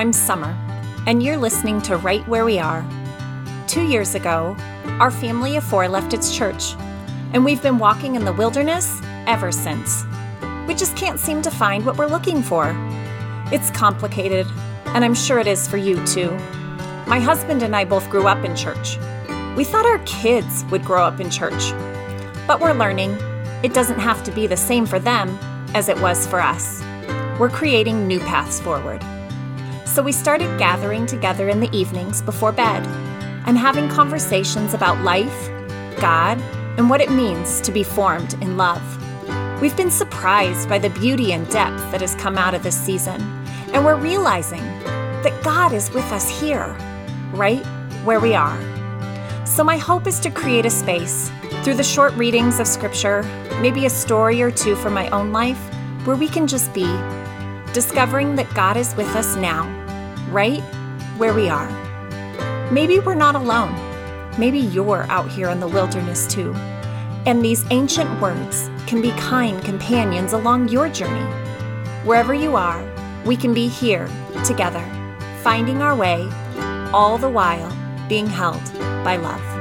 I'm Sumer, and you're listening to Right Where We Are. Two years ago, our family of four left its church, and we've been walking in the wilderness ever since. We just can't seem to find what we're looking for. It's complicated, and I'm sure it is for you too. My husband and I both grew up in church. We thought our kids would grow up in church. But we're learning it doesn't have to be the same for them as it was for us. We're creating new paths forward. So we started gathering together in the evenings before bed and having conversations about life, God, and what it means to be formed in love. We've been surprised by the beauty and depth that has come out of this season, and we're realizing that God is with us here, right where we are. So, my hope is to create a space through the short readings of Scripture, maybe a story or two from my own life, where we can just be, discovering that God is with us now, right where we are. Maybe we're not alone. Maybe you're out here in the wilderness too. And these ancient words can be kind companions along your journey. Wherever you are, we can be here together, finding our way, all the while being held by love.